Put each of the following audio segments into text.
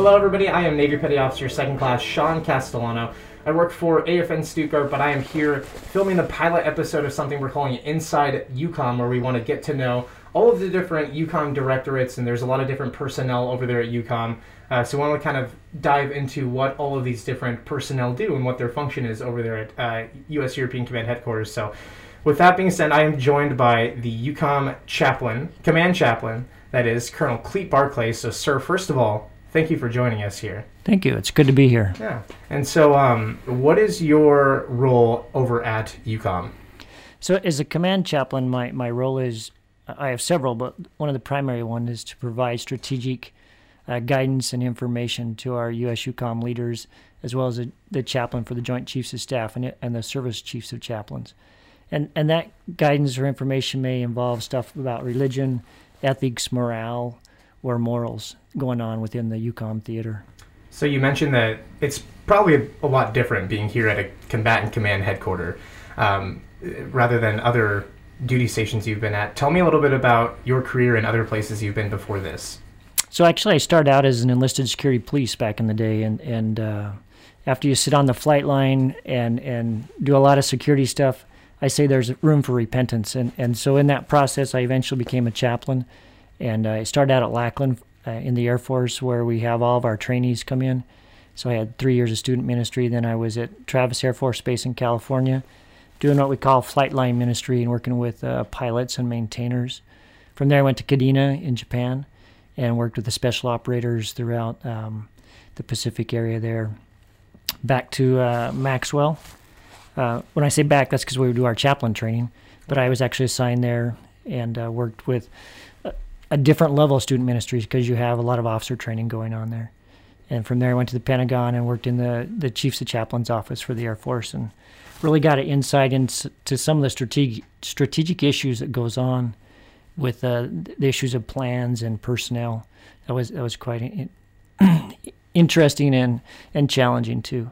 Hello, everybody. I am Navy Petty Officer Second Class Sean Castellano. I work for AFN Stuttgart, but I am here filming the pilot episode of something we're calling Inside EUCOM, where we want to get to know all of the different EUCOM directorates, and there's a lot of different personnel over there at EUCOM. Uh, so I want to kind of dive into what all of these different personnel do and what their function is over there at uh, U.S. European Command Headquarters. So, with that being said, I am joined by the EUCOM chaplain, command chaplain, that is Colonel Cleet Barclay. So, sir, first of all, thank you for joining us here. Thank you. It's good to be here. Yeah. And so, um, what is your role over at EUCOM? So, as a command chaplain, my, my role is I have several, but one of the primary ones is to provide strategic uh, guidance and information to our U.S. EUCOM leaders, as well as a, the chaplain for the Joint Chiefs of Staff and, and the Service Chiefs of Chaplains. And, and that guidance or information may involve stuff about religion, ethics, morale, or morals going on within the EUCOM theater. So you mentioned that it's probably a lot different being here at a combatant command headquarters um, rather than other duty stations you've been at. Tell me a little bit about your career and other places you've been before this. So actually, I started out as an enlisted security police back in the day, and and uh, after you sit on the flight line and and do a lot of security stuff, I say there's room for repentance, and and so in that process, I eventually became a chaplain, and I started out at Lackland uh, in the Air Force, where we have all of our trainees come in. So I had three years of student ministry. Then I was at Travis Air Force Base in California, doing what we call flight line ministry and working with uh, pilots and maintainers. From there, I went to Kadena in Japan and worked with the special operators throughout um, the Pacific area there. Back to uh, Maxwell. Uh, when I say back, that's because we would do our chaplain training, but I was actually assigned there and uh, worked with a, different level of student ministries because you have a lot of officer training going on there. And from there, I went to the Pentagon and worked in the, the Chiefs of Chaplains office for the Air Force and really got an insight into some of the strategic strategic issues that goes on with uh, the issues of plans and personnel. That was that was quite in, interesting and and challenging too.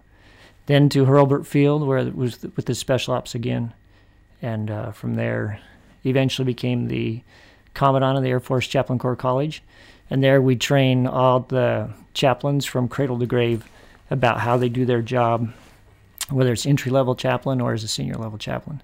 Then to Hurlburt Field, where it was with the special ops again, and uh, from there, eventually became the commandant of the Air Force Chaplain Corps College, and there we train all the chaplains from cradle to grave about how they do their job whether it's entry level chaplain or as a senior level chaplain.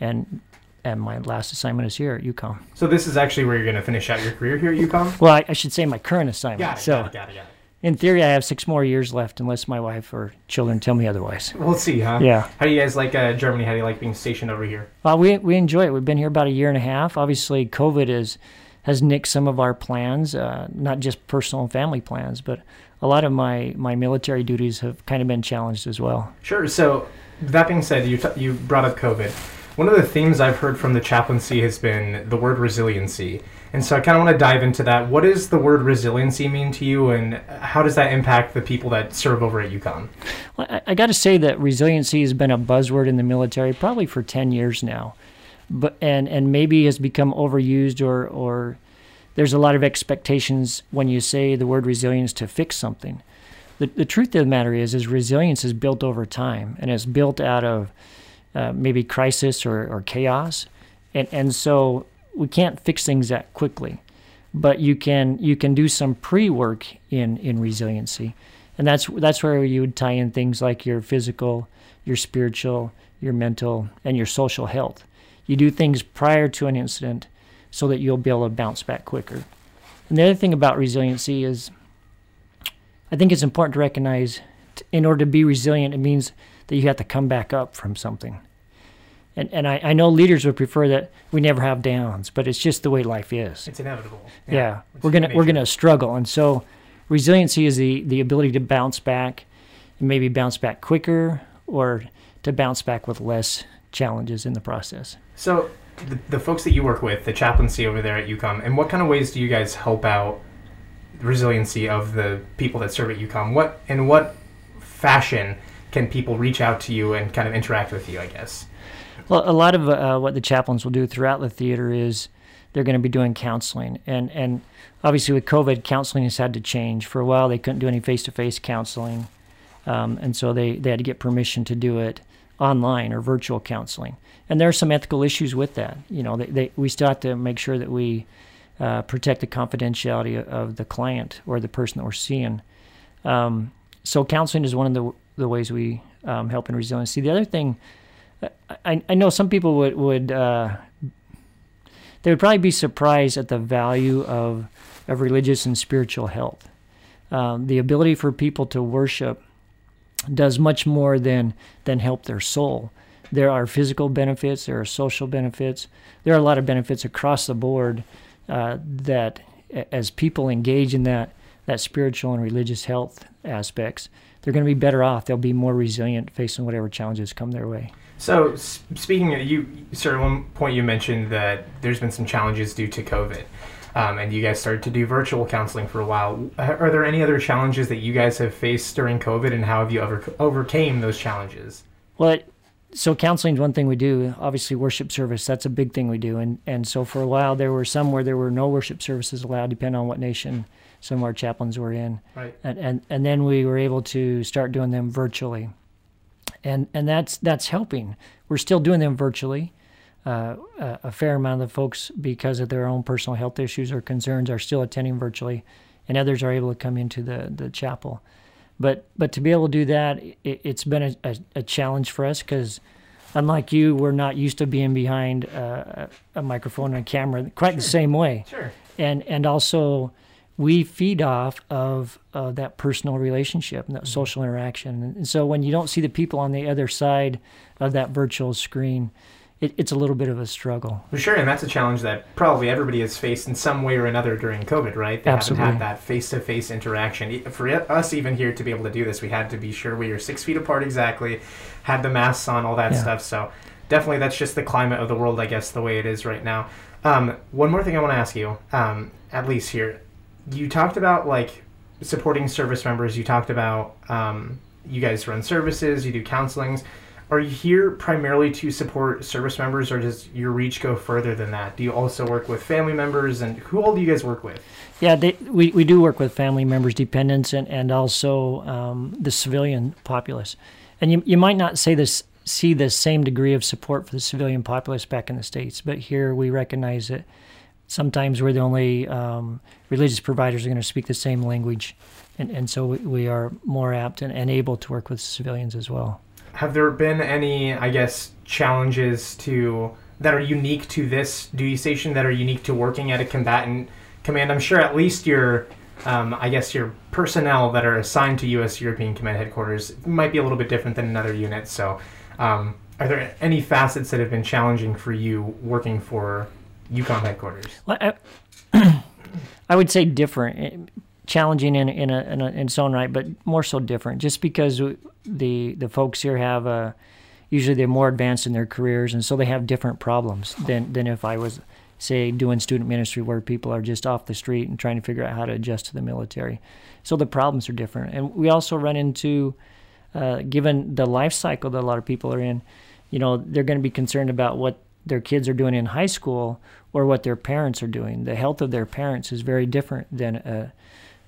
And and my last assignment is here at EUCOM. So this is actually where you're going to finish out your career here at EUCOM? Well, I, I should say my current assignment. Got it, so, got it, got it, got it. In theory, I have six more years left, unless my wife or children tell me otherwise. We'll see, huh? Yeah. How do you guys like uh, Germany? How do you like being stationed over here? Well, we we enjoy it. We've been here about a year and a half. Obviously, COVID is has nicked some of our plans, uh, not just personal and family plans, but a lot of my my military duties have kind of been challenged as well. Sure. So that being said, you, t- you brought up COVID. One of the themes I've heard from the chaplaincy has been the word resiliency. And so I kind of want to dive into that. What does the word resiliency mean to you, and how does that impact the people that serve over at EUCOM? Well, I, I got to say that resiliency has been a buzzword in the military probably for 10 years now. But, and, and maybe has become overused or, or there's a lot of expectations when you say the word resilience to fix something the, the truth of the matter is is resilience is built over time and it's built out of uh, maybe crisis or, or chaos and and so we can't fix things that quickly but you can you can do some pre-work in in resiliency. And that's that's where you would tie in things like your physical your spiritual your mental and your social health. You do things prior to an incident so that you'll be able to bounce back quicker. And the other thing about resiliency is I think it's important to recognize in order to be resilient, it means that you have to come back up from something. And, and I, I know leaders would prefer that we never have downs, but it's just the way life is. It's inevitable. Yeah, yeah. we're gonna we're gonna struggle, and so resiliency is the the ability to bounce back, and maybe bounce back quicker, or to bounce back with less challenges in the process. So, the, the folks that you work with, the chaplaincy over there at EUCOM, and what kind of ways do you guys help out resiliency of the people that serve at EUCOM. What in what fashion can people reach out to you and kind of interact with you? I guess. Well, a lot of uh, what the chaplains will do throughout the theater is they're going to be doing counseling, and and obviously with COVID, counseling has had to change. For a while, they couldn't do any face-to-face counseling, um, and so they they had to get permission to do it online or virtual counseling. And there are some ethical issues with that. You know, they, they, we still have to make sure that we uh, protect the confidentiality of the client or the person that we're seeing. Um, so counseling is one of the the ways we um, help in resiliency. The other thing, I, I know some people would would uh, they would probably be surprised at the value of of religious and spiritual health. Um, the ability for people to worship does much more than than help their soul. There are physical benefits, there are social benefits, there are a lot of benefits across the board uh, that, as people engage in that that spiritual and religious health aspects, they're going to be better off. They'll be more resilient facing whatever challenges come their way. So, speaking of you, sir, at one point you mentioned that there's been some challenges due to COVID. Um, and you guys started to do virtual counseling for a while. Are there any other challenges that you guys have faced during COVID, and how have you over, overcame those challenges? Well, so counseling is one thing we do. Obviously, worship service that's a big thing we do, and and so for a while there were some where there were no worship services allowed, depending on what nation some of our chaplains were in. Right. And and and then we were able to start doing them virtually, and and that's that's helping. We're still doing them virtually uh, a fair amount of the folks, because of their own personal health issues or concerns, are still attending virtually, and others are able to come into the, the chapel. But but to be able to do that, it, has been a, a, a, challenge for us because, unlike you, we're not used to being behind a, a microphone and a camera quite sure. the same way. Sure. And and also, we feed off of uh, that personal relationship and that mm-hmm. social interaction. And so when you don't see the people on the other side of that virtual screen, it, it's a little bit of a struggle. For sure, and that's a challenge that probably everybody has faced in some way or another during COVID, right? They Absolutely. haven't had that face-to-face interaction. For us, even here, to be able to do this, we had to be sure we were six feet apart exactly, had the masks on, all that yeah. stuff. So definitely, that's just the climate of the world, I guess, the way it is right now. Um, one more thing I want to ask you, um, at least here, you talked about like supporting service members. You talked about um, you guys run services, you do counselings. Are you here primarily to support service members or does your reach go further than that? Do you also work with family members and who all do you guys work with? Yeah they, we, we do work with family members dependents and, and also um, the civilian populace. And you, you might not say this see the same degree of support for the civilian populace back in the states but here we recognize that sometimes we're the only um, religious providers are going to speak the same language and, and so we, we are more apt and, and able to work with civilians as well have there been any, I guess, challenges to that are unique to this duty station that are unique to working at a combatant command? I'm sure at least your, um, I guess, your personnel that are assigned to U.S. European Command headquarters might be a little bit different than another unit. So, um, are there any facets that have been challenging for you working for EUCOM headquarters? I, would say different challenging in in a, in, a, in its own right, but more so different. Just because the the folks here have a usually they're more advanced in their careers, and so they have different problems than than if I was say doing student ministry where people are just off the street and trying to figure out how to adjust to the military. So the problems are different, and we also run into uh, given the life cycle that a lot of people are in. You know, they're going to be concerned about what their kids are doing in high school or what their parents are doing. The health of their parents is very different than a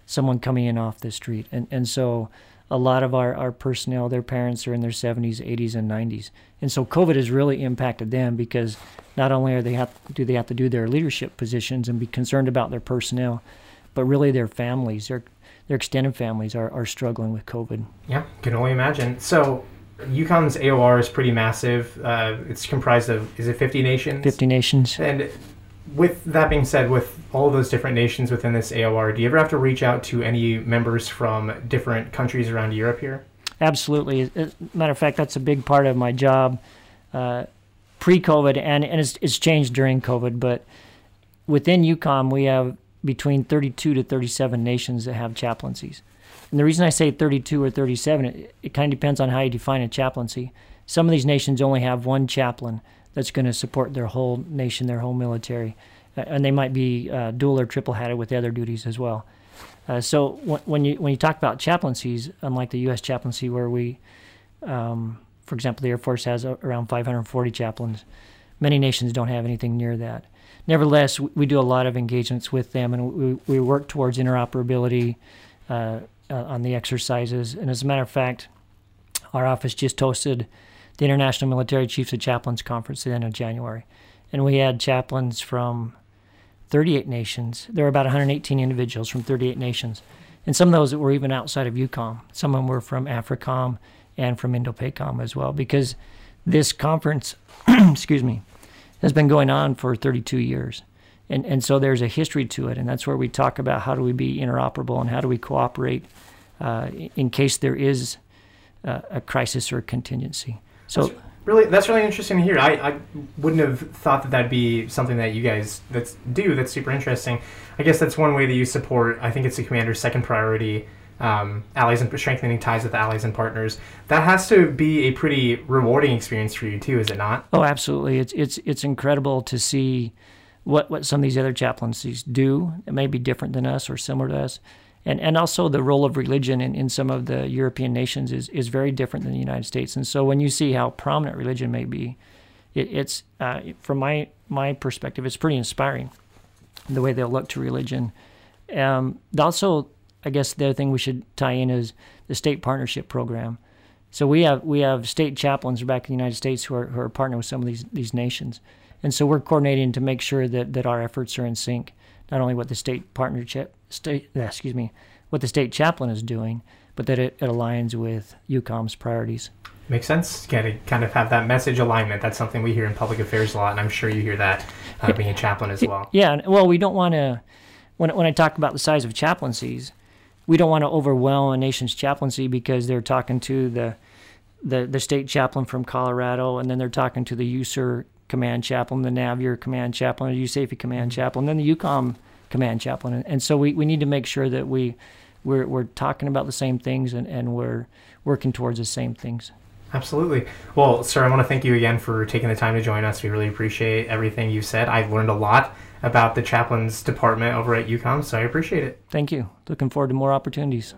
someone coming in off the street. And, and so a lot of our, our personnel, their parents are in their 70s, 80s, and 90s. And so COVID has really impacted them because not only are they have, do they have to do their leadership positions and be concerned about their personnel, but really their families, their, their extended families are, are struggling with COVID. Yeah, can only imagine. So EUCOM's AOR is pretty massive. Uh, it's comprised of, is it 50 nations? 50 nations. And with that being said, with all those different nations within this AOR, do you ever have to reach out to any members from different countries around Europe here? Absolutely. As a matter of fact, that's a big part of my job uh, pre-COVID, and, and it's, it's changed during COVID. But within EUCOM, we have between 32 to 37 nations that have chaplaincies. And the reason I say 32 or 37, it, it kind of depends on how you define a chaplaincy. Some of these nations only have one chaplain that's going to support their whole nation, their whole military, and they might be uh, dual or triple hatted with other duties as well. Uh, so when you when you talk about chaplaincies, unlike the U.S. chaplaincy, where we, um, for example, the Air Force has around 540 chaplains, many nations don't have anything near that. Nevertheless, we do a lot of engagements with them, and we, we work towards interoperability uh, uh, on the exercises. And as a matter of fact, our office just hosted the International Military Chiefs of Chaplains Conference at the end of January. And we had chaplains from 38 nations. There were about 118 individuals from 38 nations. and some of those that were even outside of EUCOM. Some of them were from AFRICOM and from INDOPACOM as well, because this conference, excuse me, has been going on for 32 years. And, and so there's a history to it, and that's where we talk about how do we be interoperable and how do we cooperate uh, in case there is uh, a crisis or a contingency. So that's really, that's really interesting to hear. I, I wouldn't have thought that that'd be something that you guys that's do. That's super interesting. I guess that's one way that you support. I think it's the commander's second priority. Um, allies and strengthening ties with allies and partners. That has to be a pretty rewarding experience for you too, is it not? Oh, absolutely. It's it's it's incredible to see what what some of these other chaplaincies do. It may be different than us or similar to us. And, and also the role of religion in, in some of the European nations is, is very different than the United States. And so when you see how prominent religion may be, it, it's uh, from my my perspective, it's pretty inspiring the way they'll look to religion. Um, also, I guess the other thing we should tie in is the state partnership program. So we have we have state chaplains back in the United States who are who are partnering with some of these these nations, and so we're coordinating to make sure that that our efforts are in sync. Not only what the state partnership state excuse me what the state chaplain is doing, but that it, it aligns with EUCOM's priorities. Makes sense. Got to kind of have that message alignment. That's something we hear in public affairs a lot, and I'm sure you hear that uh, being a chaplain as well. Yeah. Well, we don't want to. When when I talk about the size of chaplaincies, we don't want to overwhelm a nation's chaplaincy because they're talking to the the, the state chaplain from Colorado, and then they're talking to the USAREUR command chaplain, the NAVEUR command chaplain, the USAFE command mm-hmm. chaplain, then the EUCOM command chaplain. And, and, so we, we need to make sure that we we're, we're talking about the same things and, and we're working towards the same things. Absolutely. Well, sir, I want to thank you again for taking the time to join us. We really appreciate everything you said. I've learned a lot about the chaplains department over at EUCOM, so I appreciate it. Thank you. Looking forward to more opportunities.